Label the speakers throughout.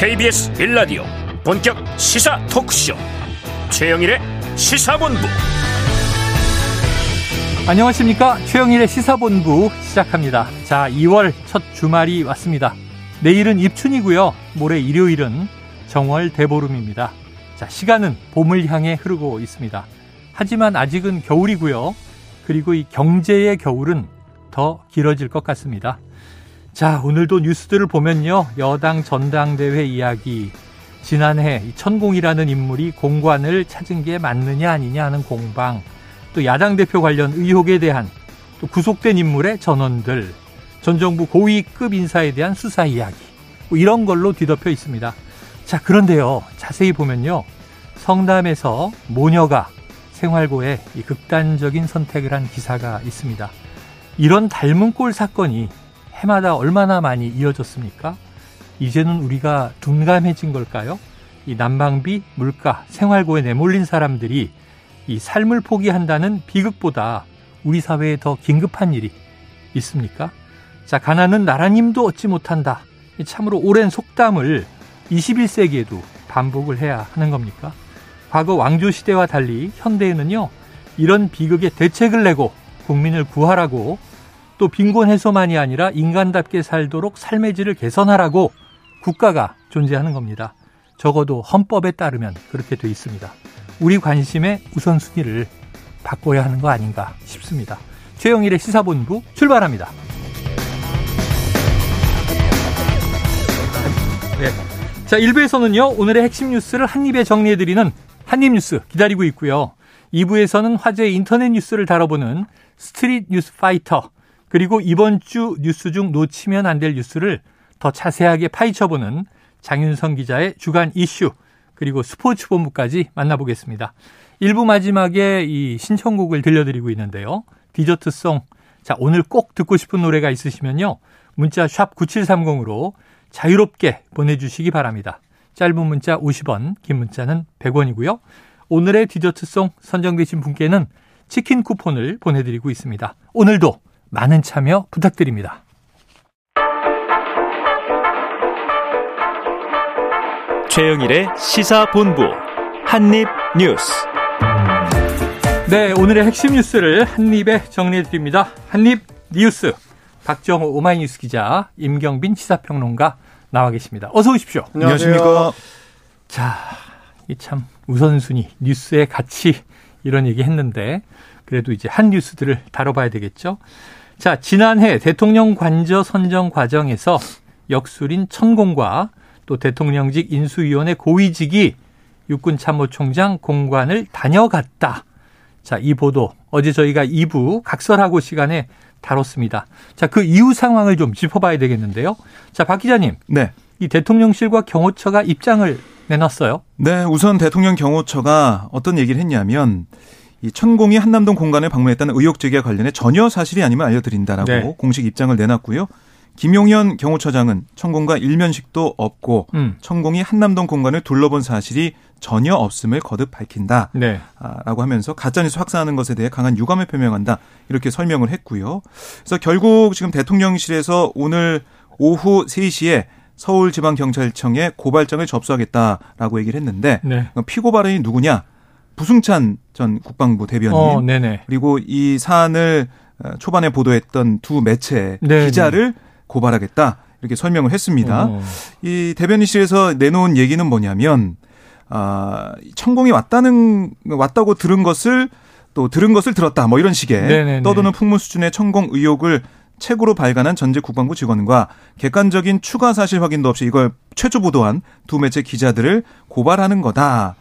Speaker 1: KBS 빌라디오 본격 시사 토크쇼. 최영일의 시사본부.
Speaker 2: 안녕하십니까? 최영일의 시사본부 시작합니다. 자 2월 첫 주말이 왔습니다. 내일은 입춘이고요. 모레 일요일은 정월 대보름입니다. 자 시간은 봄을 향해 흐르고 있습니다. 하지만 아직은 겨울이고요. 그리고 이 경제의 겨울은 더 길어질 것 같습니다 자, 오늘도 뉴스들을 보면요. 여당 전당대회 이야기. 지난해 천공이라는 인물이 공관을 찾은 게 맞느냐 아니냐 하는 공방. 또 야당 대표 관련 의혹에 대한 또 구속된 인물의 전원들. 전 정부 고위급 인사에 대한 수사 이야기. 뭐 이런 걸로 뒤덮여 있습니다. 자, 그런데요. 자세히 보면요. 성남에서 모녀가 생활고에 극단적인 선택을 한 기사가 있습니다. 이런 닮은 꼴 사건이 해마다 얼마나 많이 이어졌습니까? 이제는 우리가 둔감해진 걸까요? 이 난방비, 물가, 생활고에 내몰린 사람들이 이 삶을 포기한다는 비극보다 우리 사회에 더 긴급한 일이 있습니까? 자, 가난은 나라님도 얻지 못한다. 참으로 오랜 속담을 21세기에도 반복을 해야 하는 겁니까? 과거 왕조 시대와 달리 현대에는요, 이런 비극에 대책을 내고 국민을 구하라고 또 빈곤 해소만이 아니라 인간답게 살도록 삶의 질을 개선하라고 국가가 존재하는 겁니다. 적어도 헌법에 따르면 그렇게 돼 있습니다. 우리 관심의 우선순위를 바꿔야 하는 거 아닌가 싶습니다. 최영일의 시사본부 출발합니다. 네. 자, 1부에서는요, 오늘의 핵심 뉴스를 한입에 정리해드리는 한입뉴스 기다리고 있고요. 2부에서는 화제의 인터넷 뉴스를 다뤄보는 스트릿 뉴스 파이터 그리고 이번 주 뉴스 중 놓치면 안 될 뉴스를 더 자세하게 파헤쳐보는 장윤성 기자의 주간 이슈 그리고 스포츠 본부까지 만나보겠습니다. 1부 마지막에 이 신청곡을 들려드리고 있는데요. 디저트송. 자, 오늘 꼭 듣고 싶은 노래가 있으시면요. 문자 샵 9730으로 자유롭게 보내주시기 바랍니다. 짧은 문자 50원, 긴 문자는 100원이고요. 오늘의 디저트송 선정되신 분께는 치킨 쿠폰을 보내드리고 있습니다. 오늘도 많은 참여 부탁드립니다.
Speaker 1: 최영일의 시사본부 한입뉴스.
Speaker 2: 네, 오늘의 핵심 뉴스를 한입에 정리해 드립니다. 한입 뉴스. 박정호 오마이뉴스 기자, 임경빈 시사평론가 나와 계십니다. 어서 오십시오.
Speaker 3: 안녕하십니까.
Speaker 2: 자, 이 참 우선순위, 뉴스의 가치 이런 얘기 했는데 그래도 이제 한 뉴스들을 다뤄봐야 되겠죠. 자, 지난해 대통령 관저 선정 과정에서 역술인 천공과 또 대통령직 인수위원회 고위직이 육군 참모총장 공관을 다녀갔다. 자, 이 보도 어제 저희가 2부 각설하고 시간에 다뤘습니다. 자, 그 이후 상황을 좀 짚어봐야 되겠는데요. 자, 박 기자님.
Speaker 3: 네.
Speaker 2: 이 대통령실과 경호처가 입장을 내놨어요.
Speaker 3: 네, 우선 대통령 경호처가 어떤 얘기를 했냐면 이 천공이 한남동 공간을 방문했다는 의혹 제기와 관련해 전혀 사실이 아니면 알려드린다라고 네. 공식 입장을 내놨고요. 김용현 경호처장은 천공과 일면식도 없고 음. 천공이 한남동 공간을 둘러본 사실이 전혀 없음을 거듭 밝힌다. 네. 라고 하면서 가짜뉴스 확산하는 것에 대해 강한 유감을 표명한다. 이렇게 설명을 했고요. 그래서 결국 지금 대통령실에서 오늘 오후 3시에 서울지방경찰청에 고발장을 접수하겠다라고 얘기를 했는데 네. 피고 발언이 누구냐? 부승찬 전 국방부 대변인 어, 그리고 이 사안을 어, 초반에 보도했던 두 매체 네네. 기자를 고발하겠다 이렇게 설명을 했습니다. 어. 이 대변인실에서 내놓은 얘기는 뭐냐면 아 천공이 왔다는 왔다고 들은 것을 또 들은 것을 들었다 뭐 이런 식의 네네네. 떠도는 풍문 수준의 천공 의혹을 책으로 발간한 전직 국방부 직원과 객관적인 추가 사실 확인도 없이 이걸 최초 보도한 두 매체 기자들을 고발하는 거다.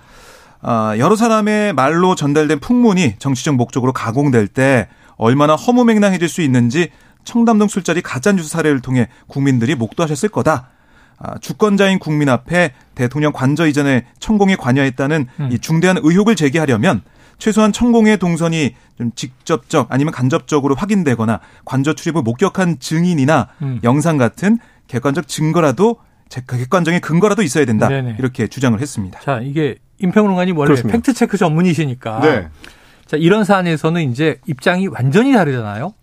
Speaker 3: 아, 여러 사람의 말로 전달된 풍문이 정치적 목적으로 가공될 때 얼마나 허무맹랑해질 수 있는지 청담동 술자리 가짜뉴스 사례를 통해 국민들이 목도하셨을 거다. 아, 주권자인 국민 앞에 대통령 관저 이전에 천공에 관여했다는 음. 이 중대한 의혹을 제기하려면 최소한 천공의 동선이 좀 직접적 아니면 간접적으로 확인되거나 관저 출입을 목격한 증인이나 음. 영상 같은 객관적 증거라도 객관적인 근거라도 있어야 된다. 네네. 이렇게 주장을 했습니다.
Speaker 2: 자, 이게 임평론가님 원래 그렇습니다. 팩트 체크 전문이시니까. 네. 자, 이런 사안에서는 이제 입장이 완전히 다르잖아요.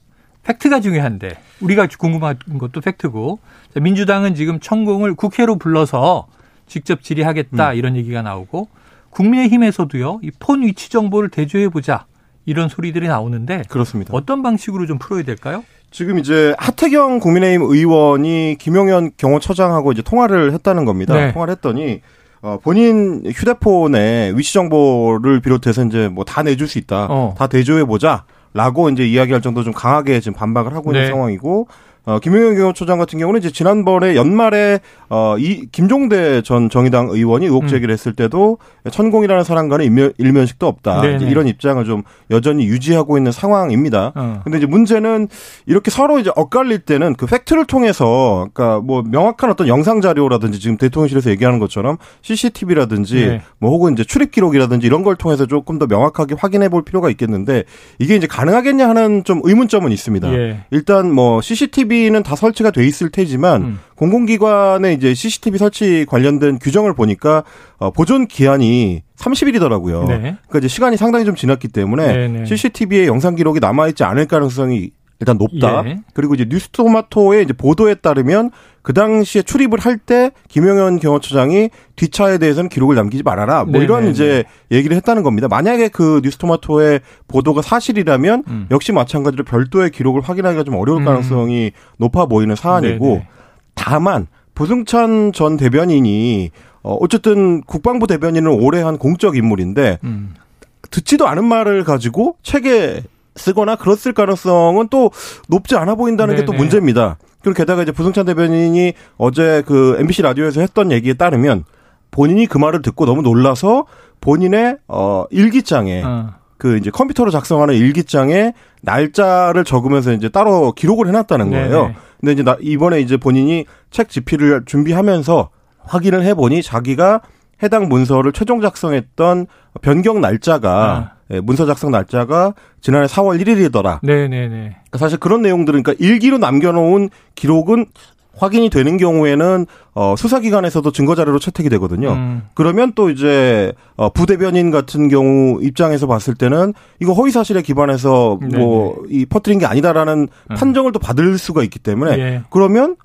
Speaker 2: 팩트가 중요한데 우리가 궁금한 것도 팩트고 자, 민주당은 지금 천공을 국회로 불러서 직접 질의하겠다 음. 이런 얘기가 나오고 국민의힘에서도요. 이 폰 위치 정보를 대조해 보자. 이런 소리들이 나오는데
Speaker 4: 그렇습니다.
Speaker 2: 어떤 방식으로 좀 풀어야 될까요?
Speaker 4: 지금 이제 하태경 국민의힘 의원이 김용현 경호처장하고 이제 통화를 했다는 겁니다. 네. 통화를 했더니 어, 본인 휴대폰에 위치 정보를 비롯해서 이제 뭐 다 내줄 수 있다. 어. 다 대조해 보자. 라고 이제 이야기할 정도 좀 강하게 지금 반박을 하고 있는 네. 상황이고 어, 김용현 경호처장 같은 경우는 이제 지난번에 연말에 어, 이 김종대 전 정의당 의원이 의혹 음. 제기를 했을 때도 천공이라는 사람과는 일면, 일면식도 없다. 이런 입장을 좀 여전히 유지하고 있는 상황입니다. 어. 근데 이제 문제는 이렇게 서로 이제 엇갈릴 때는 그 팩트를 통해서 그러니까 뭐 명확한 어떤 영상 자료라든지 지금 대통령실에서 얘기하는 것처럼 CCTV라든지 네. 뭐 혹은 이제 출입 기록이라든지 이런 걸 통해서 조금 더 명확하게 확인해 볼 필요가 있겠는데 이게 이제 가능하겠냐 하는 좀 의문점은 있습니다. 예. 일단 뭐 CCTV CCTV는 다 설치가 돼 있을 테지만 음. 공공기관의 이제 CCTV 설치 관련된 규정을 보니까 어, 보존 기한이 30일이더라고요. 네. 그러니까 이제 시간이 상당히 좀 지났기 때문에 네네. CCTV에 영상 기록이 남아 있지 않을 가능성이 일단 높다. 예. 그리고 이제 뉴스토마토의 이제 보도에 따르면 그 당시에 출입을 할 때 김영현 경호처장이 뒷차에 대해서는 기록을 남기지 말아라. 뭐 네네네. 이런 이제 얘기를 했다는 겁니다. 만약에 그 뉴스토마토의 보도가 사실이라면 음. 역시 마찬가지로 별도의 기록을 확인하기가 좀 어려울 음. 가능성이 음. 높아 보이는 사안이고 네네. 다만 부승찬 전 대변인이 어 어쨌든 국방부 대변인은 오래 한 공적 인물인데 음. 듣지도 않은 말을 가지고 책에 쓰거나 그랬을 가능성은 또 높지 않아 보인다는 게 또 문제입니다. 그리고 게다가 이제 부승찬 대변인이 어제 그 MBC 라디오에서 했던 얘기에 따르면 본인이 그 말을 듣고 너무 놀라서 본인의 어 일기장에 어. 그 이제 컴퓨터로 작성하는 일기장에 날짜를 적으면서 이제 따로 기록을 해놨다는 거예요. 네네. 근데 이제 나 이번에 이제 본인이 책 집필을 준비하면서 확인을 해보니 자기가 해당 문서를 최종 작성했던 변경 날짜가 아. 예, 문서 작성 날짜가 지난해 4월 1일이더라.
Speaker 2: 네네네.
Speaker 4: 그러니까 사실 그런 내용들은 그러니까 일기로 남겨놓은 기록은 확인이 되는 경우에는 어 수사기관에서도 증거 자료로 채택이 되거든요. 음. 그러면 또 이제 어 부대변인 같은 경우 입장에서 봤을 때는 이거 허위 사실에 기반해서 뭐 이 퍼뜨린 게 아니다라는 음. 판정을 또 받을 수가 있기 때문에 예. 그러면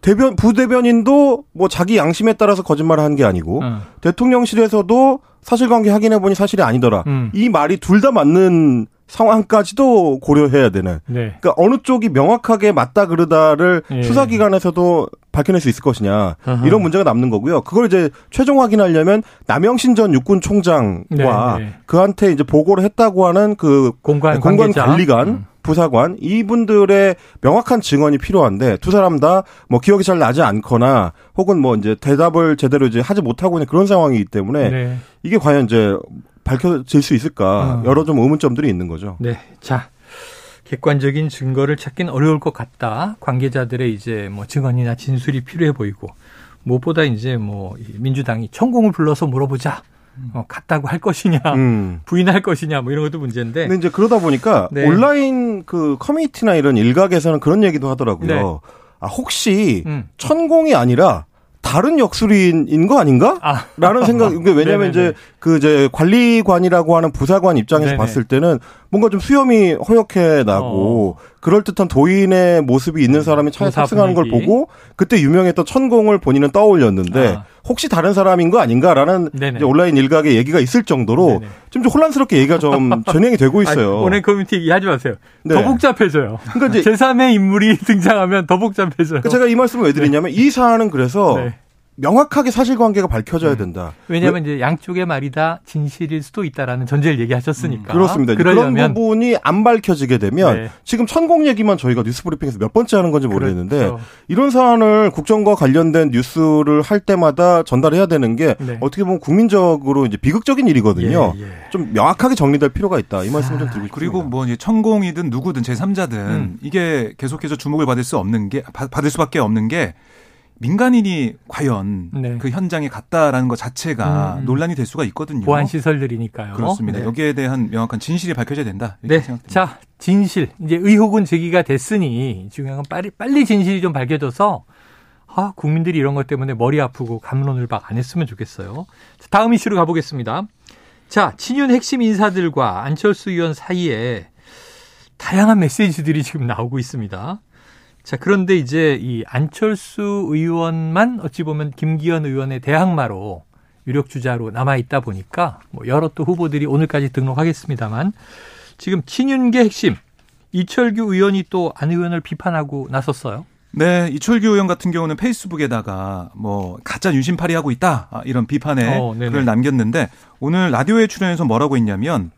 Speaker 4: 대변 부대변인도 뭐 자기 양심에 따라서 거짓말을 한 게 아니고 음. 대통령실에서도 사실관계 확인해 보니 사실이 아니더라. 음. 이 말이 둘 다 맞는 상황까지도 고려해야 되는. 네. 그러니까 어느 쪽이 명확하게 맞다 그르다를 예. 수사기관에서도 밝혀낼 수 있을 것이냐 아하. 이런 문제가 남는 거고요. 그걸 이제 최종 확인하려면 남영신 전 육군 총장과 네, 네. 그한테 이제 보고를 했다고 하는 그
Speaker 2: 공관,
Speaker 4: 공관 관리관 음. 부사관 이분들의 명확한 증언이 필요한데 두 사람 다 뭐 기억이 잘 나지 않거나 혹은 뭐 이제 대답을 제대로 이제 하지 못하고 있는 그런 상황이기 때문에 네. 이게 과연 이제 밝혀질 수 있을까 어. 여러 좀 의문점들이 있는 거죠.
Speaker 2: 네, 자 객관적인 증거를 찾긴 어려울 것 같다. 관계자들의 이제 뭐 증언이나 진술이 필요해 보이고 무엇보다 이제 뭐 민주당이 천공을 불러서 물어보자. 어, 갔다고 할 것이냐, 음. 부인할 것이냐, 뭐 이런 것도 문제인데.
Speaker 4: 근데 이제 그러다 보니까 네. 온라인 그 커뮤니티나 이런 일각에서는 그런 얘기도 하더라고요. 네. 아, 혹시 음. 천공이 아니라 다른 역술인인 거 아닌가? 아. 라는 생각, 왜냐면 이제 그 이제 관리관이라고 하는 부사관 입장에서 네네. 봤을 때는 뭔가 좀 수염이 허옇게 나고 어. 그럴 듯한 도인의 모습이 있는 사람이 차에 탑승하는 걸 보고 그때 유명했던 천공을 본인은 떠올렸는데 아. 혹시 다른 사람인 거 아닌가라는 온라인 일각의 얘기가 있을 정도로 좀, 좀 혼란스럽게 얘기가 좀 진행이 되고 있어요.
Speaker 2: 온라인 커뮤니티 얘기하지 마세요. 네. 더 복잡해져요. 그러니까 이제 제3의 인물이 등장하면 더 복잡해져요.
Speaker 4: 그러니까 제가 이 말씀을 왜 드리냐면 네. 이 사안은 그래서 네. 명확하게 사실관계가 밝혀져야 네. 된다.
Speaker 2: 왜냐하면 왜? 이제 양쪽의 말이 다 진실일 수도 있다라는 전제를 얘기하셨으니까.
Speaker 4: 음, 그렇습니다. 그러려면. 그런 부분이 안 밝혀지게 되면 네. 지금 천공 얘기만 저희가 뉴스브리핑에서 몇 번째 하는 건지 모르겠는데 그렇죠. 이런 사안을 국정과 관련된 뉴스를 할 때마다 전달해야 되는 게 네. 어떻게 보면 국민적으로 이제 비극적인 일이거든요. 예, 예. 좀 명확하게 정리될 필요가 있다. 이 말씀을 아, 좀 드리고 싶습니다.
Speaker 3: 그리고 뭐 이제 천공이든 누구든 제3자든 음. 이게 계속해서 주목을 받을 수 없는 게 받을 수밖에 없는 게 민간인이 과연 네. 그 현장에 갔다라는 것 자체가 음. 논란이 될 수가 있거든요.
Speaker 2: 보안 시설들이니까요.
Speaker 3: 그렇습니다. 네. 여기에 대한 명확한 진실이 밝혀져야 된다.
Speaker 2: 네. 생각됩니다. 자, 진실. 이제 의혹은 제기가 됐으니 중요한 건 빨리 빨리 진실이 좀 밝혀져서 아, 국민들이 이런 것 때문에 머리 아프고 감론을 박 안 했으면 좋겠어요. 자, 다음 이슈로 가보겠습니다. 자, 친윤 핵심 인사들과 안철수 의원 사이에 다양한 메시지들이 지금 나오고 있습니다. 자, 그런데 이제 이 안철수 의원만 어찌 보면 김기현 의원의 대항마로 유력 주자로 남아 있다 보니까 뭐 여러 또 후보들이 오늘까지 등록하겠습니다만 지금 친윤계 핵심 이철규 의원이 또 안 의원을 비판하고 나섰어요.
Speaker 3: 네, 이철규 의원 같은 경우는 페이스북에다가 뭐 가짜 윤심팔이 하고 있다 아, 이런 비판의 어, 글을 남겼는데 오늘 라디오에 출연해서 뭐라고 했냐면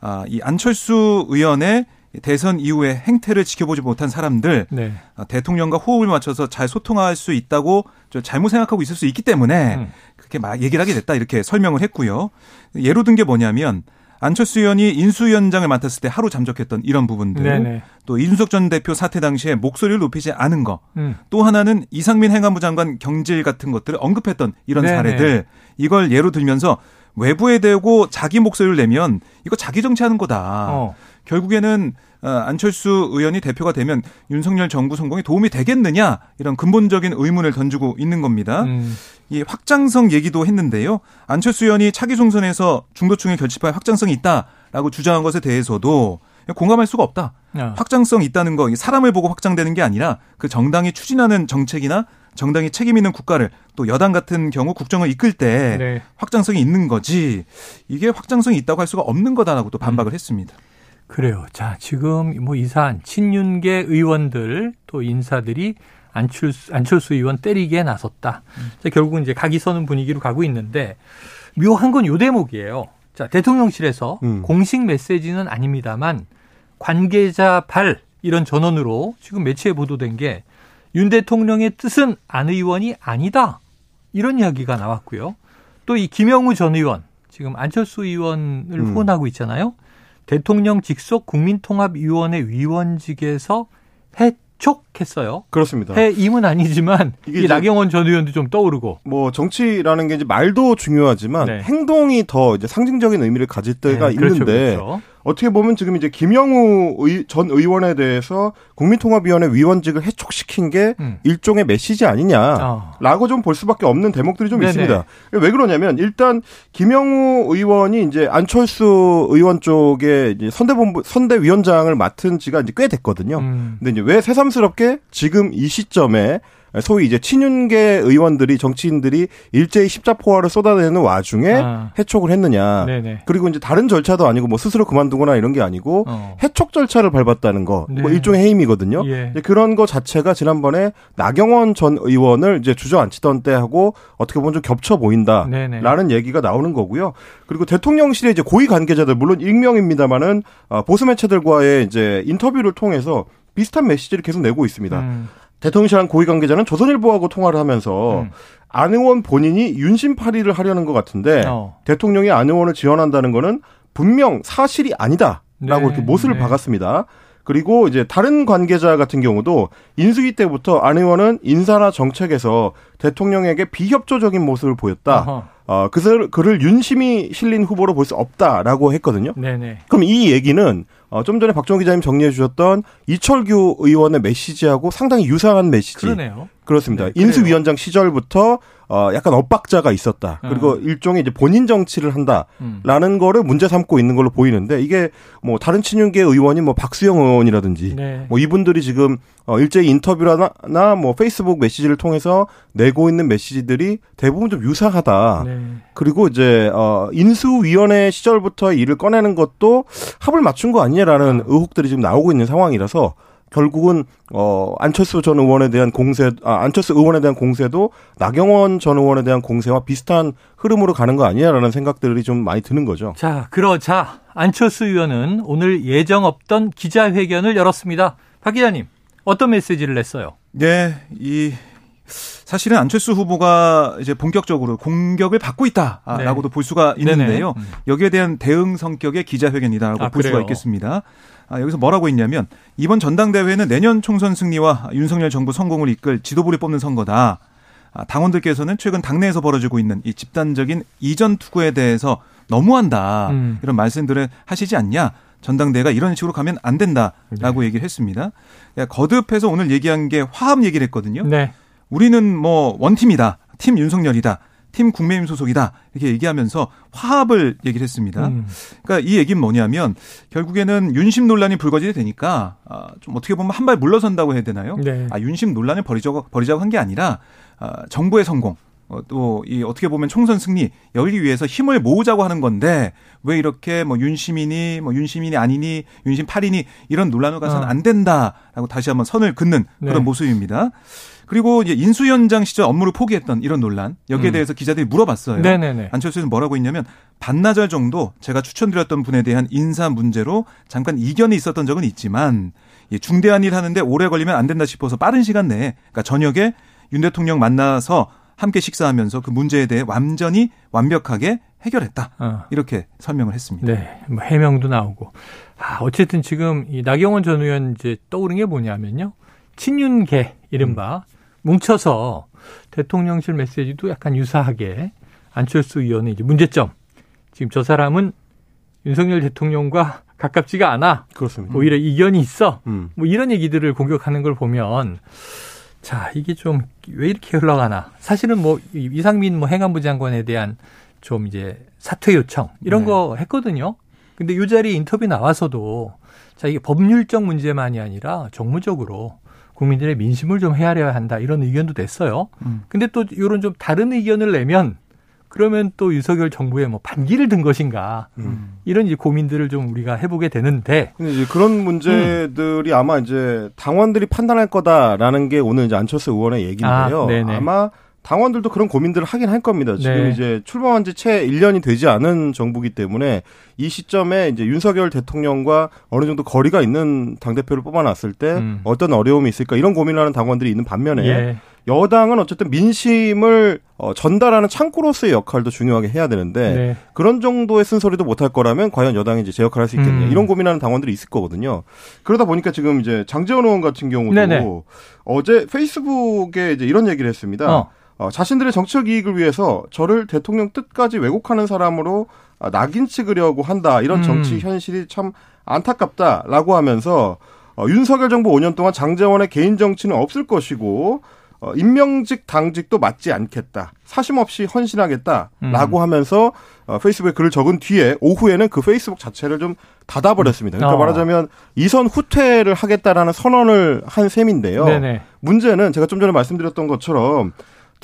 Speaker 3: 아, 이 안철수 의원의 대선 이후에 행태를 지켜보지 못한 사람들 네. 아, 대통령과 호흡을 맞춰서 잘 소통할 수 있다고 잘못 생각하고 있을 수 있기 때문에 음. 그렇게 막 얘기를 하게 됐다 이렇게 설명을 했고요. 예로 든 게 뭐냐면 안철수 의원이 인수위원장을 맡았을 때 하루 잠적했던 이런 부분들, 네네. 또 이준석 전 대표 사태 당시에 목소리를 높이지 않은 거, 음. 또 하나는 이상민 행안부 장관 경질 같은 것들을 언급했던 이런 네네. 사례들, 이걸 예로 들면서 외부에 대고 자기 목소리를 내면 이거 자기 정치하는 거다. 어. 결국에는 어, 안철수 의원이 대표가 되면 윤석열 정부 성공에 도움이 되겠느냐 이런 근본적인 의문을 던지고 있는 겁니다. 음. 이 확장성 얘기도 했는데요. 안철수 의원이 차기 총선에서 중도층의 결집할 확장성이 있다라고 주장한 것에 대해서도 공감할 수가 없다. 어. 확장성 있다는 거 사람을 보고 확장되는 게 아니라 그 정당이 추진하는 정책이나 정당이 책임 있는 국가를 또 여당 같은 경우 국정을 이끌 때 네. 확장성이 있는 거지 이게 확장성이 있다고 할 수가 없는 거다라고 또 반박을 음. 했습니다.
Speaker 2: 그래요. 자, 지금 뭐 이사한 친윤계 의원들 또 인사들이 안철수, 안철수 의원 때리기에 나섰다. 음. 자, 결국은 이제 각이 서는 분위기로 가고 있는데 묘한 건 요 대목이에요. 자, 대통령실에서 음. 공식 메시지는 아닙니다만 관계자 발 이런 전원으로 지금 매체에 보도된 게 윤 대통령의 뜻은 안 의원이 아니다. 이런 이야기가 나왔고요. 또 이 김영우 전 의원, 지금 안철수 의원을 음. 후원하고 있잖아요. 대통령 직속 국민통합위원회 위원직에서 해 촉했어요.
Speaker 4: 그렇습니다.
Speaker 2: 해임은 아니지만 이게 나경원 전 의원도 좀 떠오르고.
Speaker 4: 뭐 정치라는 게 이제 말도 중요하지만 네. 행동이 더 이제 상징적인 의미를 가질 때가 네, 그렇죠, 있는데 그렇죠. 어떻게 보면 지금 이제 김영우 의, 전 의원에 대해서 국민통합위원회 위원직을 해촉시킨 게 음. 일종의 메시지 아니냐라고 어. 좀볼 수밖에 없는 대목들이 좀 네네. 있습니다. 왜 그러냐면 일단 김영우 의원이 이제 안철수 의원 쪽에 이제 선대본부 선대위원장을 맡은 지가 이제 꽤 됐거든요. 음. 근데 이제 왜 새삼스럽게 지금 이 시점에 소위 이제 친윤계 의원들이 정치인들이 일제히 십자포화를 쏟아내는 와중에 아. 해촉을 했느냐. 네네. 그리고 이제 다른 절차도 아니고 뭐 스스로 그만두거나 이런 게 아니고 어. 해촉 절차를 밟았다는 거. 뭐 네. 뭐 일종의 해임이거든요. 예. 그런 거 자체가 지난번에 나경원 전 의원을 이제 주저앉히던 때하고 어떻게 보면 좀 겹쳐 보인다라는 네네. 얘기가 나오는 거고요. 그리고 대통령실의 이제 고위 관계자들 물론 익명입니다만은 어, 보수 매체들과의 이제 인터뷰를 통해서 비슷한 메시지를 계속 내고 있습니다. 음. 대통령실한 고위 관계자는 조선일보하고 통화를 하면서 음. 안 의원 본인이 윤심팔이를 하려는 것 같은데 어. 대통령이 안 의원을 지원한다는 거는 분명 사실이 아니다라고 네. 이렇게 못을 네. 박았습니다. 그리고 이제 다른 관계자 같은 경우도 인수위 때부터 안 의원은 인사나 정책에서 대통령에게 비협조적인 모습을 보였다. 어허. 어, 그 글을 윤심이 실린 후보로 볼 수 없다라고 했거든요. 네네. 그럼 이 얘기는 어, 좀 전에 박정 기자님 정리해 주셨던 이철규 의원의 메시지하고 상당히 유사한 메시지.
Speaker 2: 그러네요.
Speaker 4: 그렇습니다. 네, 인수위원장 시절부터 어 약간 엇박자가 있었다. 그리고 음. 일종의 이제 본인 정치를 한다라는 음. 거를 문제 삼고 있는 걸로 보이는데 이게 뭐 다른 친윤계 의원이 뭐 박수영 의원이라든지 네. 뭐 이분들이 지금 어 일제히 인터뷰나 뭐 페이스북 메시지를 통해서 내고 있는 메시지들이 대부분 좀 유사하다. 네. 그리고 이제 어 인수위원회 시절부터 일을 꺼내는 것도 합을 맞춘 거 아니냐라는 음. 의혹들이 지금 나오고 있는 상황이라서 결국은 어 안철수 전 의원에 대한 공세 아 안철수 의원에 대한 공세도 나경원 전 의원에 대한 공세와 비슷한 흐름으로 가는 거 아니냐라는 생각들이 좀 많이 드는 거죠.
Speaker 2: 자, 그러자 안철수 의원은 오늘 예정 없던 기자회견을 열었습니다. 박 기자님, 어떤 메시지를 냈어요?
Speaker 3: 네, 이 사실은 안철수 후보가 이제 본격적으로 공격을 받고 있다라고도 네. 볼 수가 있는데요. 음. 여기에 대한 대응 성격의 기자회견이다라고 아, 볼 그래요? 수가 있겠습니다. 아, 여기서 뭐라고 했냐면 이번 전당대회는 내년 총선 승리와 윤석열 정부 성공을 이끌 지도부를 뽑는 선거다. 아, 당원들께서는 최근 당내에서 벌어지고 있는 이 집단적인 이전 투구에 대해서 너무한다. 음. 이런 말씀들을 하시지 않냐. 전당대회가 이런 식으로 가면 안 된다라고 네. 얘기를 했습니다. 거듭해서 오늘 얘기한 게 화합 얘기를 했거든요. 네. 우리는 뭐 원팀이다. 팀 윤석열이다. 팀 국민의힘 소속이다 이렇게 얘기하면서 화합을 얘기를 했습니다. 음. 그러니까 이 얘기는 뭐냐면 결국에는 윤심 논란이 불거지게 되니까 아, 좀 어떻게 보면 한 발 물러선다고 해야 되나요? 네. 아, 윤심 논란을 버리자고 버리자고 한 게 아니라 아, 정부의 성공 어, 또이 어떻게 보면 총선 승리 여기 위해서 힘을 모으자고 하는 건데 왜 이렇게 뭐 윤시민이 뭐 윤시민이 아니니 윤심 8이니 이런 논란을 가서는 어. 안 된다라고 다시 한번 선을 긋는 네. 그런 모습입니다. 그리고 이제 인수위원장 시절 업무를 포기했던 이런 논란 여기에 음. 대해서 기자들이 물어봤어요. 네네네. 안철수는 뭐라고 했냐면 반나절 정도 제가 추천드렸던 분에 대한 인사 문제로 잠깐 이견이 있었던 적은 있지만 중대한 일 하는데 오래 걸리면 안 된다 싶어서 빠른 시간 내에 그러니까 저녁에 윤 대통령 만나서 함께 식사하면서 그 문제에 대해 완전히 완벽하게 해결했다. 어. 이렇게 설명을 했습니다.
Speaker 2: 네. 뭐 해명도 나오고. 아, 어쨌든 지금 이 나경원 전 의원 이제 떠오른 게 뭐냐면요. 친윤계 이른바 음. 뭉쳐서 대통령실 메시지도 약간 유사하게 안철수 의원의 이제 문제점. 지금 저 사람은 윤석열 대통령과 가깝지가 않아.
Speaker 4: 그렇습니다.
Speaker 2: 오히려 이견이 있어. 음. 뭐 이런 얘기들을 공격하는 걸 보면 자, 이게 좀 왜 이렇게 흘러가나. 사실은 뭐 이상민 뭐 행안부 장관에 대한 좀 이제 사퇴 요청 이런 네. 거 했거든요. 근데 이 자리에 인터뷰 나와서도 자, 이게 법률적 문제만이 아니라 정무적으로 국민들의 민심을 좀 헤아려야 한다 이런 의견도 냈어요. 음. 근데 또 이런 좀 다른 의견을 내면 그러면 또 윤석열 정부에 뭐 반기를 든 것인가 음. 이런 이제 고민들을 좀 우리가 해보게 되는데
Speaker 4: 근데 이제 그런 문제들이 음. 아마 이제 당원들이 판단할 거다라는 게 오늘 이제 안철수 의원의 얘기인데요. 아, 마 당원들도 그런 고민들을 하긴 할 겁니다. 지금 네. 이제 출범한 지 채 1년이 되지 않은 정부기 때문에 이 시점에 이제 윤석열 대통령과 어느 정도 거리가 있는 당대표를 뽑아놨을 때 음. 어떤 어려움이 있을까 이런 고민을 하는 당원들이 있는 반면에 예. 여당은 어쨌든 민심을 어, 전달하는 창구로서의 역할도 중요하게 해야 되는데 네. 그런 정도의 쓴소리도 못할 거라면 과연 여당이 이제 제 역할을 할 수 있겠냐 음. 이런 고민하는 당원들이 있을 거거든요. 그러다 보니까 지금 이제 장재원 의원 같은 경우도 네네. 어제 페이스북에 이제 이런 얘기를 했습니다. 어. 어, 자신들의 정치적 이익을 위해서 저를 대통령 뜻까지 왜곡하는 사람으로 아, 낙인 찍으려고 한다 이런 음. 정치 현실이 참 안타깝다라고 하면서 어, 윤석열 정부 5년 동안 장재원의 개인 정치는 없을 것이고 어, 임명직 당직도 맞지 않겠다. 사심 없이 헌신하겠다라고 음. 하면서 어, 페이스북에 글을 적은 뒤에 오후에는 그 페이스북 자체를 좀 닫아버렸습니다. 그러니까 어. 말하자면 이선 후퇴를 하겠다라는 선언을 한 셈인데요. 네네. 문제는 제가 좀 전에 말씀드렸던 것처럼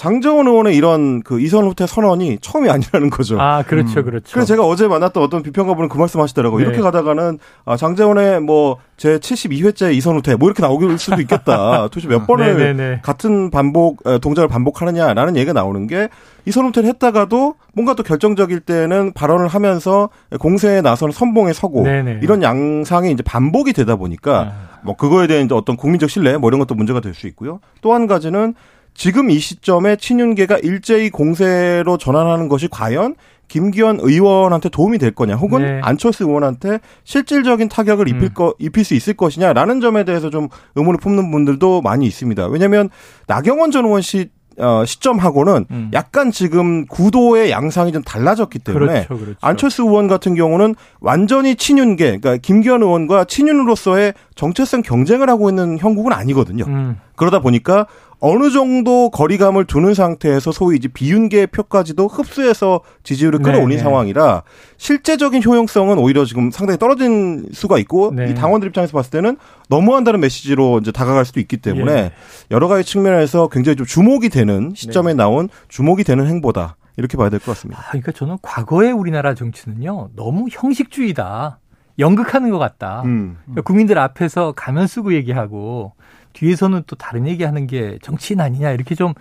Speaker 4: 장정원 의원의 이런 그 이선 후퇴 선언이 처음이 아니라는 거죠.
Speaker 2: 아, 그렇죠, 음. 그렇죠.
Speaker 4: 그래서 제가 어제 만났던 어떤 비평가분은 그 말씀 하시더라고요. 네. 이렇게 가다가는 아, 장재원의 뭐 제 72회째 이선 후퇴 뭐 이렇게 나오길 수도 있겠다. 도대체 몇 번을 네네네. 네, 네. 같은 반복 동작을 반복하느냐라는 얘기가 나오는 게 이선 후퇴를 했다가도 뭔가 또 결정적일 때는 발언을 하면서 공세에 나서는 선봉에 서고 네네. 네. 이런 양상이 이제 반복이 되다 보니까 아. 뭐 그거에 대한 어떤 국민적 신뢰 뭐 이런 것도 문제가 될 수 있고요. 또 한 가지는 지금 이 시점에 친윤계가 일제히 공세로 전환하는 것이 과연 김기현 의원한테 도움이 될 거냐, 혹은 네. 안철수 의원한테 실질적인 타격을 입힐 음. 거 입힐 수 있을 것이냐라는 점에 대해서 좀 의문을 품는 분들도 많이 있습니다. 왜냐하면 나경원 전 의원 씨 어, 시점하고는 음. 약간 지금 구도의 양상이 좀 달라졌기 때문에 그렇죠, 그렇죠. 안철수 의원 같은 경우는 완전히 친윤계, 그러니까 김기현 의원과 친윤으로서의 정체성 경쟁을 하고 있는 형국은 아니거든요. 음. 그러다 보니까 어느 정도 거리감을 두는 상태에서 소위 이제 비윤계 표까지도 흡수해서 지지율을 끌어올린 네, 상황이라 실제적인 효용성은 오히려 지금 상당히 떨어진 수가 있고 네. 이 당원들 입장에서 봤을 때는 너무한다는 메시지로 이제 다가갈 수도 있기 때문에 예. 여러 가지 측면에서 굉장히 좀 주목이 되는 시점에 네. 나온 주목이 되는 행보다 이렇게 봐야 될 것 같습니다.
Speaker 2: 아, 그러니까 저는 과거의 우리나라 정치는요 너무 형식주의다. 연극하는 것 같다. 음. 그러니까 국민들 앞에서 가면 쓰고 얘기하고 뒤에서는 또 다른 얘기하는 게 정치인 아니냐 이렇게 좀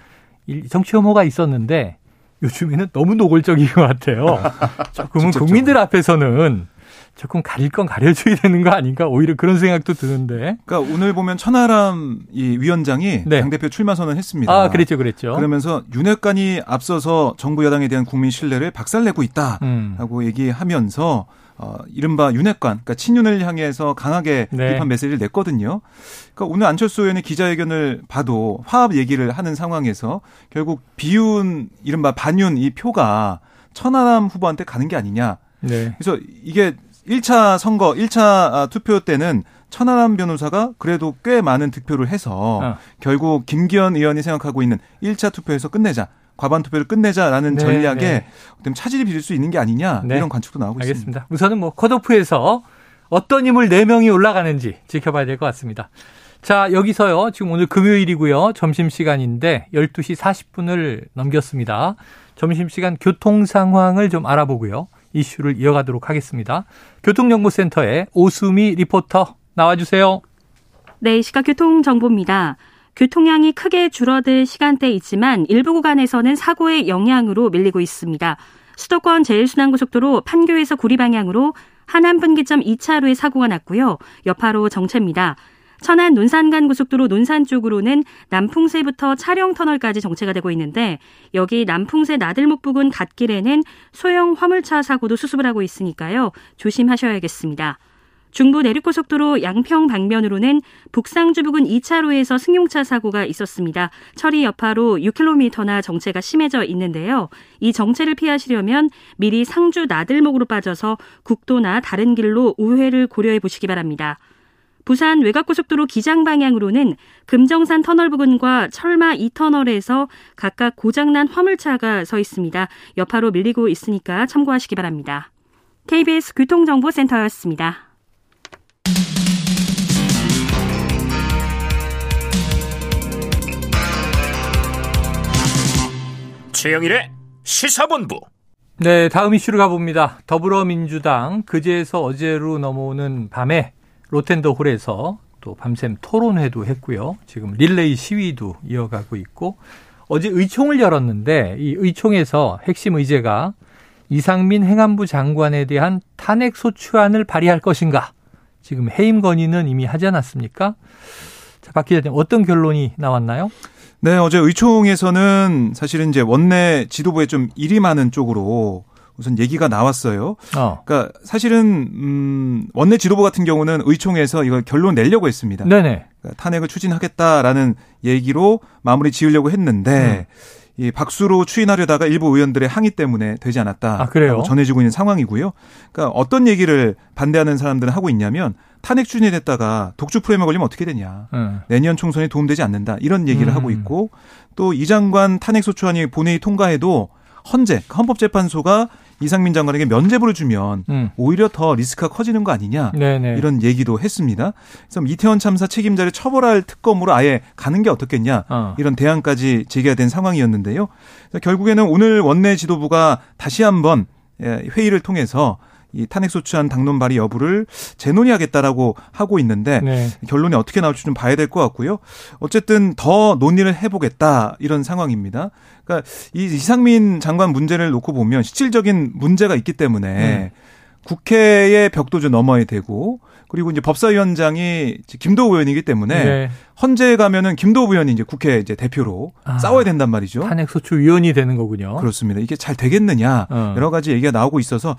Speaker 2: 정치 혐오가 있었는데 요즘에는 너무 노골적인 것 같아요. 조금은 국민들 앞에서는 조금 가릴 건 가려줘야 되는 거 아닌가 오히려 그런 생각도 드는데.
Speaker 3: 그러니까 오늘 보면 천하람 이 위원장이 네. 당 대표 출마 선언했습니다.
Speaker 2: 아 그랬죠, 그랬죠.
Speaker 3: 그러면서 윤핵관이 앞서서 정부 여당에 대한 국민 신뢰를 박살내고 있다라고 음. 얘기하면서 어, 이른바 윤핵관, 그러니까 친윤을 향해서 강하게 네. 비판 메시지를 냈거든요. 그러니까 오늘 안철수 의원의 기자회견을 봐도 화합 얘기를 하는 상황에서 결국 비윤, 이른바 반윤 이 표가 천하람 후보한테 가는 게 아니냐. 네. 그래서 이게 1차 선거, 1차 아, 투표 때는 천하람 변호사가 그래도 꽤 많은 득표를 해서 어. 결국 김기현 의원이 생각하고 있는 1차 투표에서 끝내자. 과반 투표를 끝내자라는 네, 전략에 네. 어떤 차질이 빚을 수 있는 게 아니냐 네. 이런 관측도 나오고
Speaker 2: 알겠습니다.
Speaker 3: 있습니다.
Speaker 2: 우선은 뭐 컷오프에서 어떤 인물 4명이 올라가는지 지켜봐야 될 것 같습니다. 자, 여기서요. 지금 오늘 금요일이고요. 점심시간인데 12시 40분을 넘겼습니다. 점심시간 교통 상황을 좀 알아보고요. 이슈를 이어가도록 하겠습니다. 교통정보센터의 오수미 리포터 나와주세요.
Speaker 5: 네, 시각 교통 정보입니다. 교통량이 크게 줄어들 시간대이지만 일부 구간에서는 사고의 영향으로 밀리고 있습니다. 수도권 제일순환고속도로 판교에서 구리 방향으로 하남 분기점 2차로에 사고가 났고요. 여파로 정체입니다. 천안 논산간 고속도로 논산 쪽으로는 남풍새부터 차령 터널까지 정체가 되고 있는데 여기 남풍새 나들목 부근 갓길에는 소형 화물차 사고도 수습을 하고 있으니까요. 조심하셔야겠습니다. 중부 내륙고속도로 양평 방면으로는 북상주 부근 2차로에서 승용차 사고가 있었습니다. 처리 여파로 6km나 정체가 심해져 있는데요. 이 정체를 피하시려면 미리 상주 나들목으로 빠져서 국도나 다른 길로 우회를 고려해 보시기 바랍니다. 부산 외곽고속도로 기장 방향으로는 금정산 터널 부근과 철마 2터널에서 각각 고장난 화물차가 서 있습니다. 여파로 밀리고 있으니까 참고하시기 바랍니다. KBS 교통정보센터였습니다.
Speaker 1: 최영일의 시사본부.
Speaker 2: 네, 다음 이슈로 가봅니다. 더불어민주당 그제에서 어제로 넘어오는 밤에 로텐더 홀에서 또 밤샘 토론회도 했고요. 지금 릴레이 시위도 이어가고 있고 어제 의총을 열었는데 이 의총에서 핵심 의제가 이상민 행안부 장관에 대한 탄핵 소추안을 발의할 것인가? 지금 해임 건의는 이미 하지 않았습니까? 자, 박 기자님 어떤 결론이 나왔나요?
Speaker 3: 네, 어제 의총에서는 사실은 이제 원내 지도부에 좀 일이 많은 쪽으로 우선 얘기가 나왔어요. 어. 그러니까 사실은 음 원내 지도부 같은 경우는 의총에서 이걸 결론 내려고 했습니다. 네네. 그러니까 탄핵을 추진하겠다라는 얘기로 마무리 지으려고 했는데 음. 이 박수로 추인하려다가 일부 의원들의 항의 때문에 되지 않았다. 아, 그래요? 전해지고 있는 상황이고요. 그러니까 어떤 얘기를 반대하는 사람들은 하고 있냐면 탄핵 추진이 됐다가 독주 프레임에 걸리면 어떻게 되냐. 음. 내년 총선에 도움되지 않는다. 이런 얘기를 음. 하고 있고 또 이 장관 탄핵 소추안이 본회의 통과해도 헌재 헌법재판소가 이상민 장관에게 면죄부를 주면 음. 오히려 더 리스크가 커지는 거 아니냐 네네. 이런 얘기도 했습니다. 그래서 이태원 참사 책임자를 처벌할 특검으로 아예 가는 게 어떻겠냐 어. 이런 대안까지 제기가 된 상황이었는데요. 결국에는 오늘 원내 지도부가 다시 한번 예, 회의를 통해서 이 탄핵 소추안 당론 발의 여부를 재논의하겠다라고 하고 있는데 네. 결론이 어떻게 나올지 좀 봐야 될 것 같고요. 어쨌든 더 논의를 해보겠다 이런 상황입니다. 그러니까 이 이상민 장관 문제를 놓고 보면 실질적인 문제가 있기 때문에 음. 국회의 벽도 좀 넘어야 되고 그리고 이제 법사위원장이 김도우 의원이기 때문에 네. 헌재 가면은 김도우 의원이 이제 국회 이제 대표로 아, 싸워야 된단 말이죠.
Speaker 2: 탄핵소추위원이 되는 거군요.
Speaker 3: 그렇습니다. 이게 잘 되겠느냐 어. 여러 가지 얘기가 나오고 있어서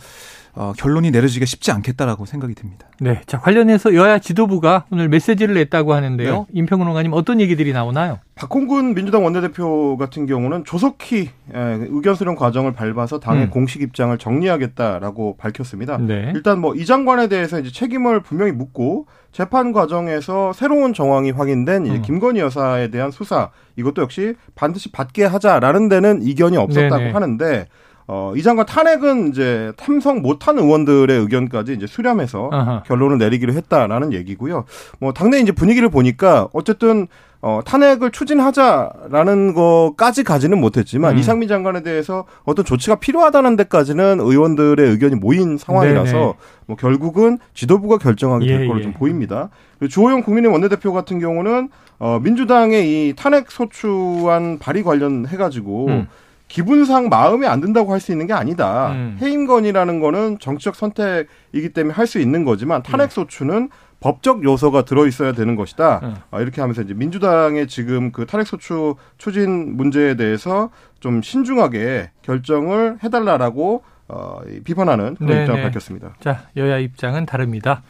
Speaker 3: 어, 결론이 내려지기가 쉽지 않겠다라고 생각이 듭니다.
Speaker 2: 네. 자, 관련해서 여야 지도부가 오늘 메시지를 냈다고 하는데요. 네. 임평론가님 어떤 얘기들이 나오나요?
Speaker 4: 박홍근 민주당 원내대표 같은 경우는 조속히 예, 의견 수렴 과정을 밟아서 당의 음. 공식 입장을 정리하겠다라고 밝혔습니다. 네. 일단 뭐 이 장관에 대해서 이제 책임을 분명히 묻고 재판 과정에서 새로운 정황이 확인된 음. 김건희 여사에 대한 수사 이것도 역시 반드시 받게 하자라는 데는 이견이 없었다고 네네. 하는데 어, 이 장관 탄핵은 이제 탐성 못한 의원들의 의견까지 이제 수렴해서 아하. 결론을 내리기로 했다라는 얘기고요. 뭐 당내 이제 분위기를 보니까 어쨌든 어, 탄핵을 추진하자라는 것까지 가지는 못했지만 음. 이상민 장관에 대해서 어떤 조치가 필요하다는 데까지는 의원들의 의견이 모인 상황이라서 네네. 뭐 결국은 지도부가 결정하게 될 예, 걸로 예. 좀 보입니다. 주호영 국민의 원내대표 같은 경우는 어, 민주당의 이 탄핵 소추안 발의 관련해 가지고 음. 기분상 마음에 안 든다고 할 수 있는 게 아니다. 음. 해임건이라는 거는 정치적 선택이기 때문에 할 수 있는 거지만 탄핵 소추는 네. 법적 요소가 들어 있어야 되는 것이다. 네. 아, 이렇게 하면서 이제 민주당의 지금 그 탄핵 소추 추진 문제에 대해서 좀 신중하게 결정을 해달라라고 어, 비판하는 그런. 입장을 밝혔습니다.
Speaker 2: 자, 여야 입장은 다릅니다.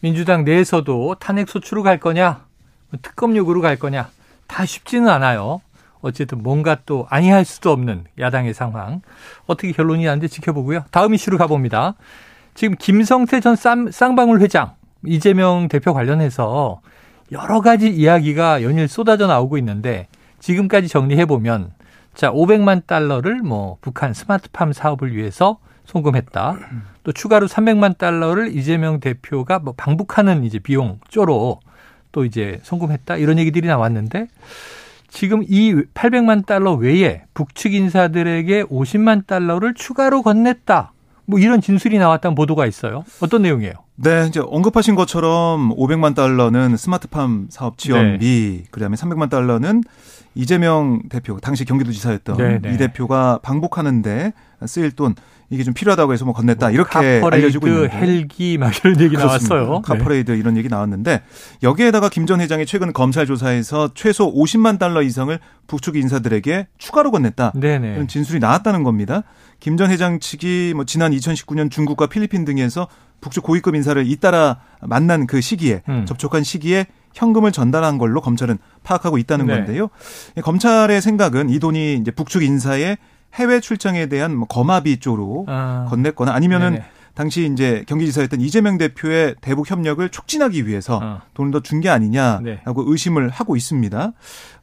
Speaker 2: 민주당 내에서도 탄핵 소추로 갈 거냐, 특검용으로 갈 거냐, 다 쉽지는 않아요. 어쨌든 뭔가 또 아니할 수도 없는 야당의 상황. 어떻게 결론이 나는지 지켜보고요. 다음 이슈로 가봅니다. 지금 김성태 전 쌍방울 회장, 이재명 대표 관련해서 여러 가지 이야기가 연일 쏟아져 나오고 있는데 지금까지 정리해 보면 자, 500만 달러를 뭐 북한 스마트팜 사업을 위해서 송금했다. 또 추가로 300만 달러를 이재명 대표가 뭐 방북하는 이제 비용 쪼로 또 이제 송금했다. 이런 얘기들이 나왔는데 지금 이 800만 달러 외에 북측 인사들에게 50만 달러를 추가로 건넸다. 뭐 이런 진술이 나왔다는 보도가 있어요. 어떤 내용이에요?
Speaker 3: 네, 이제 언급하신 것처럼 500만 달러는 스마트팜 사업 지원비, 네. 그다음에 300만 달러는 이재명 대표, 당시 경기도지사였던 네, 네. 이 대표가 방북하는데 쓰일 돈 이게 좀 필요하다고 해서 뭐 건넸다 이렇게 알려지고 있는데
Speaker 2: 헬기 막 이런 얘기 그렇습니다. 나왔어요.
Speaker 3: 카퍼레이드 네. 이런 얘기 나왔는데 여기에다가 김 전 회장이 최근 검찰 조사에서 최소 50만 달러 이상을 북측 인사들에게 추가로 건넸다. 네네. 이런 진술이 나왔다는 겁니다. 김 전 회장 측이 뭐 지난 2019년 중국과 필리핀 등에서 북측 고위급 인사를 잇따라 만난 그 시기에 음. 접촉한 시기에 현금을 전달한 걸로 검찰은 파악하고 있다는 네. 건데요. 검찰의 생각은 이 돈이 이제 북측 인사의 해외 출장에 대한 뭐 거마비 쪽으로 아. 건넸거나 아니면은 네네. 당시 이제 경기지사였던 이재명 대표의 대북 협력을 촉진하기 위해서 어. 돈을 더 준 게 아니냐라고 네. 의심을 하고 있습니다.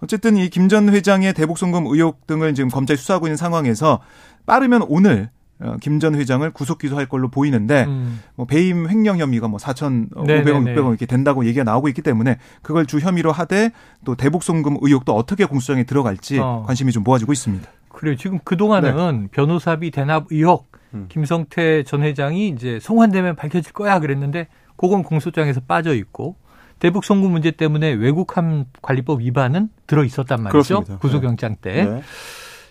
Speaker 3: 어쨌든 이 김 전 회장의 대북 송금 의혹 등을 지금 검찰이 수사하고 있는 상황에서 빠르면 오늘 어, 김전 회장을 구속 기소할 걸로 보이는데 음. 뭐 배임 횡령 혐의가 뭐 4,500원, 600원 이렇게 된다고 얘기가 나오고 있기 때문에 그걸 주 혐의로 하되 또 대북 송금 의혹도 어떻게 공수처장에 들어갈지 어. 관심이 좀 모아지고 있습니다.
Speaker 2: 그래요. 지금 그동안은 네. 변호사비 대납 의혹 음. 김성태 전 회장이 이제 송환되면 밝혀질 거야 그랬는데 그건 공소장에서 빠져 있고 대북 송금 문제 때문에 외국함 관리법 위반은 들어 있었단 말이죠. 구속영장 때. 네.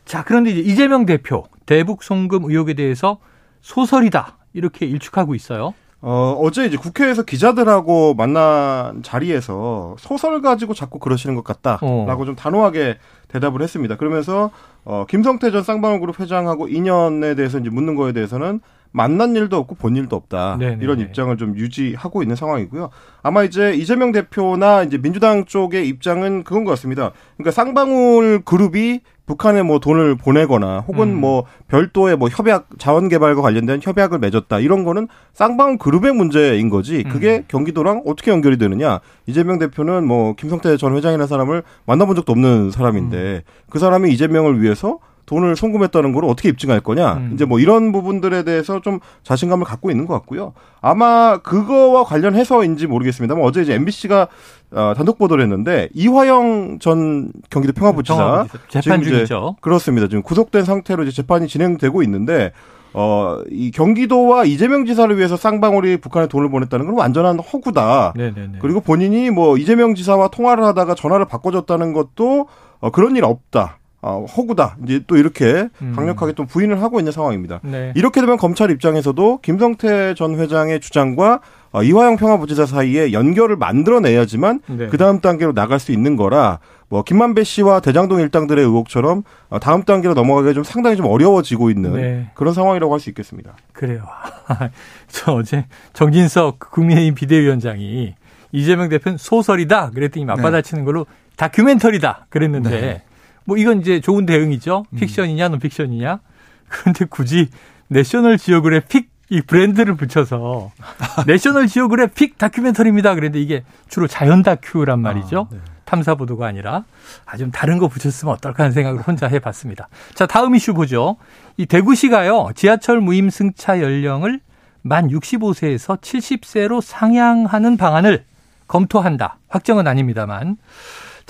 Speaker 2: 자, 그런데 이제 이재명 대표 대북 송금 의혹에 대해서 소설이다 이렇게 일축하고 있어요.
Speaker 4: 어, 어제 이제 국회에서 기자들하고 만난 자리에서 소설 가지고 자꾸 그러시는 것 같다라고 어. 좀 단호하게 대답을 했습니다. 그러면서 어, 김성태 전 쌍방울 그룹 회장하고 인연에 대해서 이제 묻는 거에 대해서는 만난 일도 없고 본 일도 없다. 네네네. 이런 입장을 좀 유지하고 있는 상황이고요. 아마 이제 이재명 대표나 이제 민주당 쪽의 입장은 그건 것 같습니다. 그러니까 쌍방울 그룹이 북한에 뭐 돈을 보내거나 혹은 음. 뭐 별도의 뭐 협약 자원 개발과 관련된 협약을 맺었다 이런 거는 쌍방울 그룹의 문제인 거지 그게 음. 경기도랑 어떻게 연결이 되느냐 이재명 대표는 뭐 김성태 전 회장이라는 사람을 만나본 적도 없는 사람인데 음. 그 사람이 이재명을 위해서 돈을 송금했다는 걸 어떻게 입증할 거냐. 음. 이제 뭐 이런 부분들에 대해서 좀 자신감을 갖고 있는 것 같고요. 아마 그거와 관련해서인지 모르겠습니다만 어제 이제 MBC가 어, 단독 보도를 했는데 이화영 전 경기도 평화부지사
Speaker 2: 재판 중이죠.
Speaker 4: 그렇습니다. 지금 구속된 상태로 이제 재판이 진행되고 있는데 어, 이 경기도와 이재명 지사를 위해서 쌍방울이 북한에 돈을 보냈다는 건 완전한 허구다. 네네네. 그리고 본인이 뭐 이재명 지사와 통화를 하다가 전화를 바꿔줬다는 것도 어, 그런 일 없다. 어, 허구다. 이제 또 이렇게 음. 강력하게 또 부인을 하고 있는 상황입니다. 네. 이렇게 되면 검찰 입장에서도 김성태 전 회장의 주장과 어, 이화영 평화부지사 사이에 연결을 만들어내야지만 네. 그 다음 단계로 나갈 수 있는 거라 뭐 김만배 씨와 대장동 일당들의 의혹처럼 어, 다음 단계로 넘어가기가 좀 상당히 좀 어려워지고 있는 네. 그런 상황이라고 할 수 있겠습니다.
Speaker 2: 그래요. 저 어제 정진석 국민의힘 비대위원장이 이재명 대표는 소설이다 그랬더니 맞받아치는 네. 걸로 다큐멘터리다 그랬는데 네. 뭐 이건 이제 좋은 대응이죠. 음. 픽션이냐 논픽션이냐. 그런데 굳이 내셔널 지오그래픽 이 브랜드를 붙여서 내셔널 지오그래픽 다큐멘터리입니다. 그런데 이게 주로 자연 다큐란 말이죠. 아, 네. 탐사 보도가 아니라 아 좀 다른 거 붙였으면 어떨까 하는 생각을 혼자 해봤습니다. 자 다음 이슈 보죠. 이 대구시가요 지하철 무임 승차 연령을 만 65세에서 70세로 상향하는 방안을 검토한다. 확정은 아닙니다만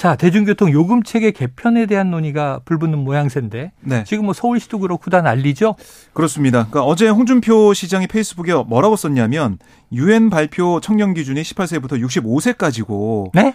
Speaker 2: 자, 대중교통 요금 체계 개편에 대한 논의가 불붙는 모양새인데 네. 지금 뭐 서울시도 그렇고 다 난리죠?
Speaker 3: 그렇습니다. 그러니까 어제 홍준표 시장이 페이스북에 뭐라고 썼냐면 유엔 발표 청년 기준이 18세부터 65세까지고
Speaker 2: 네?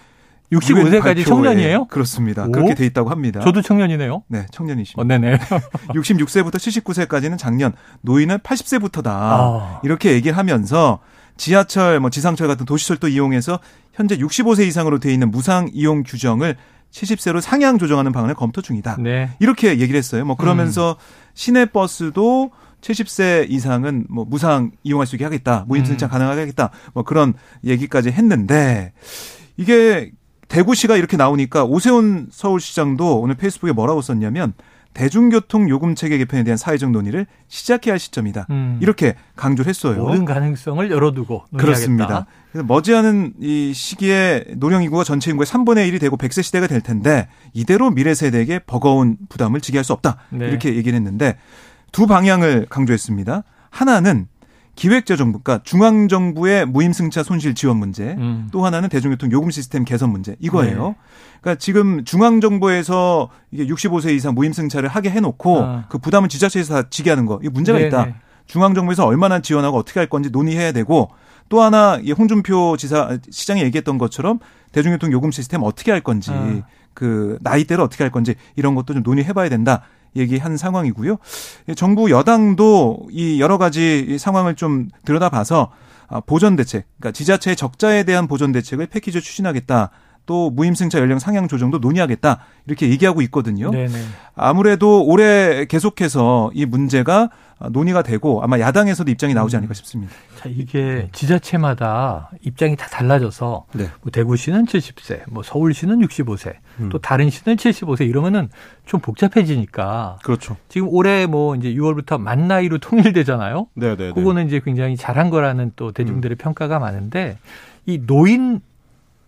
Speaker 2: 65세까지 청년이에요?
Speaker 3: 그렇습니다. 오? 그렇게 돼 있다고 합니다.
Speaker 2: 저도 청년이네요.
Speaker 3: 네, 청년이십니다.
Speaker 2: 어, 네네.
Speaker 3: 66세부터 79세까지는 작년, 노인은 80세부터다. 아. 이렇게 얘기를 하면서 지하철, 뭐 지상철 같은 도시철도 이용해서 현재 65세 이상으로 돼 있는 무상 이용 규정을 70세로 상향 조정하는 방안을 검토 중이다. 네. 이렇게 얘기를 했어요. 뭐 그러면서 음. 시내 버스도 70세 이상은 뭐 무상 이용할 수 있게 하겠다. 무임 승차 음. 가능하게 하겠다. 뭐 그런 얘기까지 했는데 이게 대구시가 이렇게 나오니까 오세훈 서울시장도 오늘 페이스북에 뭐라고 썼냐면 대중교통 요금 체계 개편에 대한 사회적 논의를 시작해야 할 시점이다. 음. 이렇게 강조를 했어요.
Speaker 2: 모든 가능성을 열어두고 논의하겠다. 그렇습니다.
Speaker 3: 그래서 머지않은 이 시기에 노령 인구가 전체 인구의 3분의 1이 되고 100세 시대가 될 텐데 이대로 미래 세대에게 버거운 부담을 지게 할 수 없다. 네. 이렇게 얘기를 했는데 두 방향을 강조했습니다. 하나는 기획재정부, 그러니까 중앙정부의 무임승차 손실 지원 문제, 음. 또 하나는 대중교통 요금 시스템 개선 문제 이거예요. 네. 그러니까 지금 중앙정부에서 이게 65세 이상 무임승차를 하게 해놓고 아. 그 부담은 지자체에서 다 지게 하는 거, 이 문제가 네 있다. 네. 중앙정부에서 얼마나 지원하고 어떻게 할 건지 논의해야 되고 또 하나 홍준표 지사 시장이 얘기했던 것처럼 대중교통 요금 시스템 어떻게 할 건지 아. 그 나이대를 어떻게 할 건지 이런 것도 좀 논의해봐야 된다. 얘기한 상황이고요. 정부 여당도 이 여러 가지 상황을 좀 들여다봐서 아, 보전 대책, 그러니까 지자체의 적자에 대한 보전 대책을 패키지 추진하겠다. 또 무임승차 연령 상향 조정도 논의하겠다 이렇게 얘기하고 있거든요. 네네. 아무래도 올해 계속해서 이 문제가 논의가 되고 아마 야당에서도 입장이 나오지 않을까 싶습니다.
Speaker 2: 자, 이게 지자체마다 입장이 다 달라져서 네. 뭐 대구시는 70세, 뭐 서울시는 65세, 음. 또 다른 시는 75세 이러면은 좀 복잡해지니까.
Speaker 4: 그렇죠.
Speaker 2: 지금 올해 뭐 이제 6월부터 만 나이로 통일되잖아요. 네, 네, 네. 그거는 이제 굉장히 잘한 거라는 또 대중들의 음. 평가가 많은데 이 노인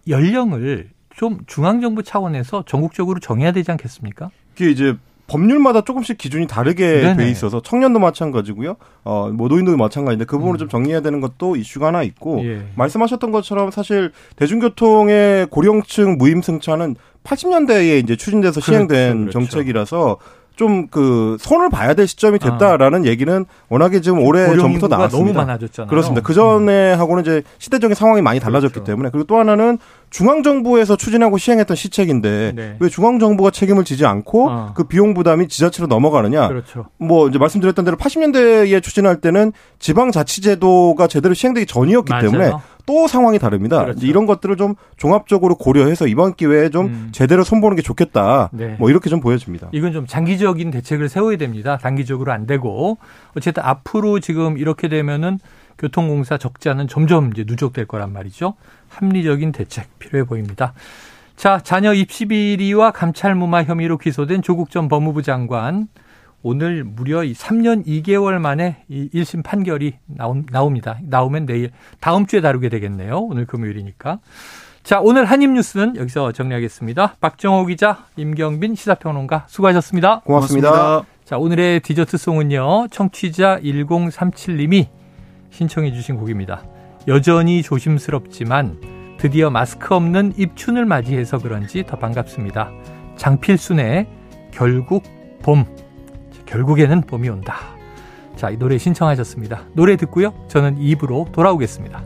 Speaker 2: 연령을 좀 중앙정부 차원에서 전국적으로 정해야 되지 않겠습니까?
Speaker 4: 그게 이제 법률마다 조금씩 기준이 다르게 네네. 돼 있어서 청년도 마찬가지고요. 어, 뭐 노인도 마찬가지인데 그 부분을 음. 좀 정리해야 되는 것도 이슈가 하나 있고 예. 말씀하셨던 것처럼 사실 대중교통의 고령층 무임승차는 80년대에 이제 추진돼서 그렇죠, 시행된 그렇죠. 정책이라서 좀 그 손을 봐야 될 시점이 됐다라는 아. 얘기는 워낙에 지금 올해 전부터 나왔습니다.
Speaker 2: 너무 많아졌잖아요.
Speaker 4: 그렇습니다. 그 전에 음. 하고는 이제 시대적인 상황이 많이 달라졌기 그렇죠. 때문에 그리고 또 하나는 중앙 정부에서 추진하고 시행했던 시책인데 네. 왜 중앙 정부가 책임을 지지 않고 어. 그 비용 부담이 지자체로 넘어가느냐? 그렇죠. 뭐 이제 말씀드렸던 대로 80년대에 추진할 때는 지방 자치제도가 제대로 시행되기 전이었기 맞아요. 때문에 또 상황이 다릅니다. 그렇죠. 이런 것들을 좀 종합적으로 고려해서 이번 기회에 좀 음. 제대로 손보는 게 좋겠다. 네. 뭐 이렇게 좀 보여집니다.
Speaker 2: 이건 좀 장기적인 대책을 세워야 됩니다. 단기적으로 안 되고 어쨌든 앞으로 지금 이렇게 되면은 교통공사 적자는 점점 이제 누적될 거란 말이죠. 합리적인 대책 필요해 보입니다. 자, 자녀 입시 비리와 감찰 무마 혐의로 기소된 조국 전 법무부 장관 오늘 무려 3년 2개월 만에 이 1심 판결이 나옵니다. 나오면 내일 다음 주에 다루게 되겠네요. 오늘 금요일이니까. 자, 오늘 한입 뉴스는 여기서 정리하겠습니다. 박정호 기자, 임경빈 시사평론가 수고하셨습니다.
Speaker 4: 고맙습니다. 고맙습니다.
Speaker 2: 자, 오늘의 디저트송은요. 청취자 1037님이 신청해 주신 곡입니다. 여전히 조심스럽지만 드디어 마스크 없는 입춘을 맞이해서 그런지 더 반갑습니다. 장필순의 결국 봄. 결국에는 봄이 온다. 자, 이 노래 신청하셨습니다. 노래 듣고요. 저는 입으로 돌아오겠습니다.